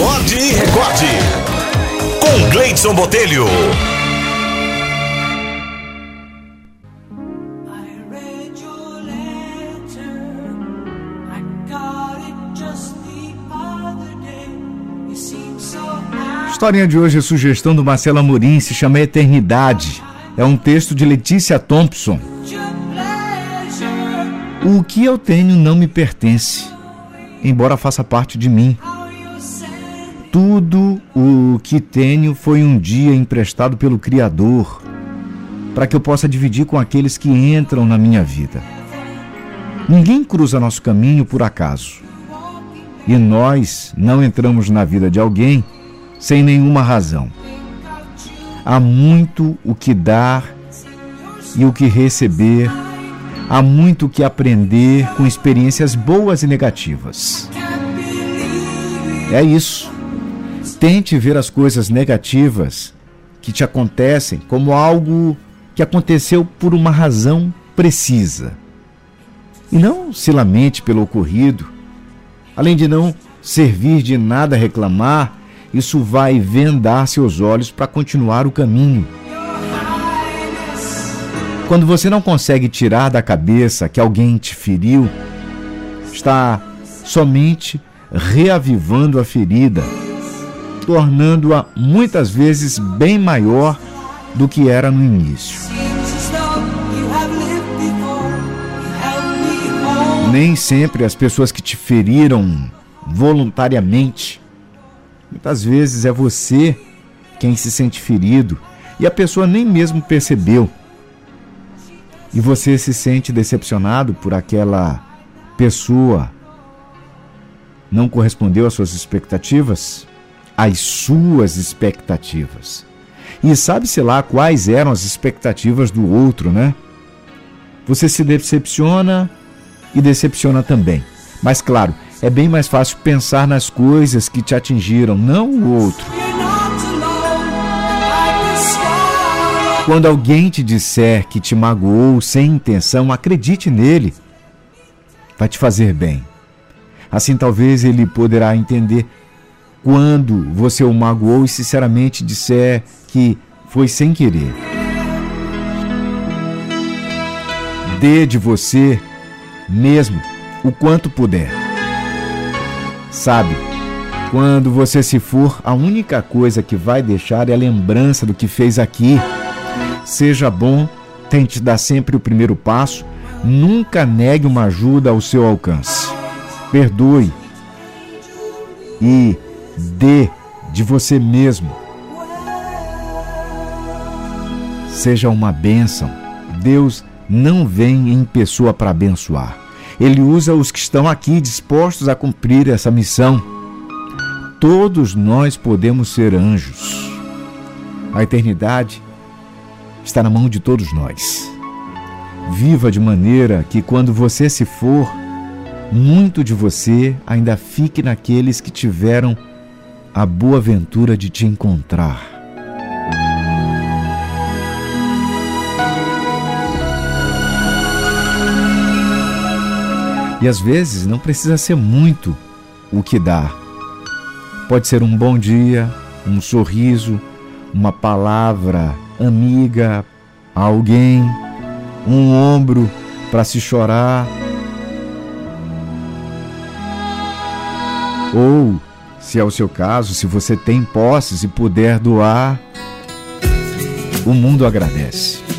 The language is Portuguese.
Acorde e recorde. Com Gleidson Botelho. A historinha de hoje é sugestão do Marcelo Amorim, se chama Eternidade. É um texto de Letícia Thompson. O que eu tenho não me pertence, embora faça parte de mim. Tudo o que tenho foi um dia emprestado pelo Criador, para que eu possa dividir com aqueles que entram na minha vida. Ninguém cruza nosso caminho por acaso. E nós não entramos na vida de alguém sem nenhuma razão. Há muito o que dar e o que receber Há muito que aprender com experiências boas e negativas. É isso. Tente ver as coisas negativas que te acontecem como algo que aconteceu por uma razão precisa. E não se lamente pelo ocorrido. Além de não servir de nada reclamar, isso vai vendar seus olhos para continuar o caminho. Quando você não consegue tirar da cabeça que alguém te feriu, está somente reavivando a ferida, tornando-a muitas vezes bem maior do que era no início. Nem sempre as pessoas que te feriram voluntariamente, muitas vezes é você quem se sente ferido e a pessoa nem mesmo percebeu. E você se sente decepcionado por aquela pessoa. Não correspondeu às suas expectativas, às suas expectativas. E sabe-se lá quais eram as expectativas do outro, né? Você se decepciona e decepciona também. Mas claro, é bem mais fácil pensar nas coisas que te atingiram, não o outro. Quando alguém te disser que te magoou sem intenção, acredite nele. Vai te fazer bem. Assim talvez ele poderá entender quando você o magoou e sinceramente disser que foi sem querer. Dê de você mesmo o quanto puder. Sabe, quando você se for, a única coisa que vai deixar é a lembrança do que fez aqui Seja bom, tente dar sempre o primeiro passo, nunca negue uma ajuda ao seu alcance. Perdoe e dê de você mesmo. Seja uma bênção. Deus não vem em pessoa para abençoar. Ele usa os que estão aqui dispostos a cumprir essa missão. Todos nós podemos ser anjos. A eternidade está na mão de todos nós. Viva de maneira que, quando você se for, muito de você ainda fique naqueles que tiveram a boa ventura de te encontrar. E às vezes não precisa ser muito o que dá. Pode ser um bom dia, um sorriso, uma palavra amiga, alguém, um ombro para se chorar. Ou, se é o seu caso, se você tem posses e puder doar, o mundo agradece.